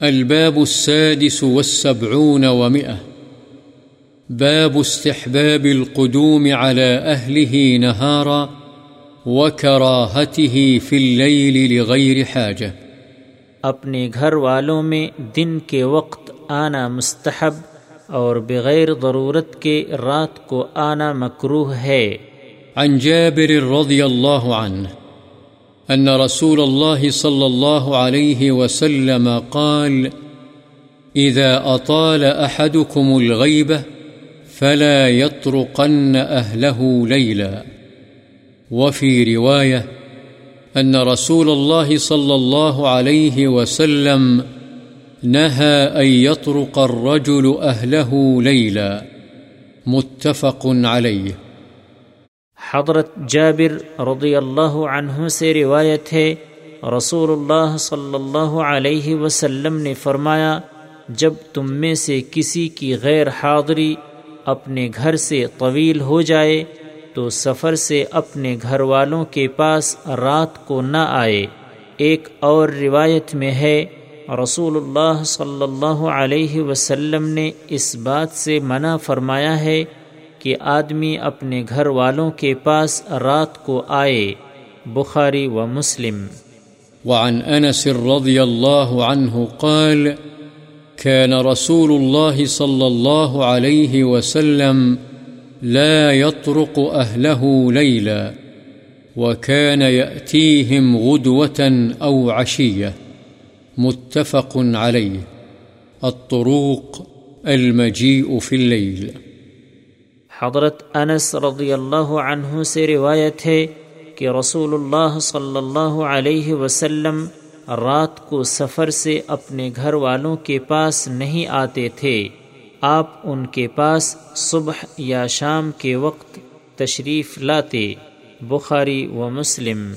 الباب السادس والسبعون ومئة. باب استحباب القدوم على أهله نهارا وكراهته في الليل لغير حاجة. اپنے گھر والوں میں دن کے وقت آنا مستحب اور بغیر ضرورت کے رات کو آنا مکروہ ہے۔ عن جابر رضي الله عنه أن رسول الله صلى الله عليه وسلم قال، إذا أطال أحدكم الغيبة فلا يطرقن أهله ليلا. وفي رواية أن رسول الله صلى الله عليه وسلم نهى أن يطرق الرجل أهله ليلا. متفق عليه. حضرت جابر رضی اللہ عنہ سے روایت ہے رسول اللہ صلی اللہ علیہ وسلم نے فرمایا، جب تم میں سے کسی کی غیر حاضری اپنے گھر سے طویل ہو جائے، تو سفر سے اپنے گھر والوں کے پاس رات کو نہ آئے۔ ایک اور روایت میں ہے رسول اللہ صلی اللہ علیہ وسلم نے اس بات سے منع فرمایا ہے کہ آدمی اپنے گھر والوں کے پاس رات کو آئے، بخاری و مسلم۔ وعن أنس رضي الله عنه قال كان رسول الله صلى الله عليه وسلم لا يطرق أهله ليلا وكان يأتيهم غدوة أو عشية متفق عليه الطروق المجيء في الليل حضرت انس رضی اللہ عنہ سے روایت ہے کہ رسول اللہ صلی اللہ علیہ وسلم رات کو سفر سے اپنے گھر والوں کے پاس نہیں آتے تھے۔ آپ ان کے پاس صبح یا شام کے وقت تشریف لاتے، بخاری و مسلم۔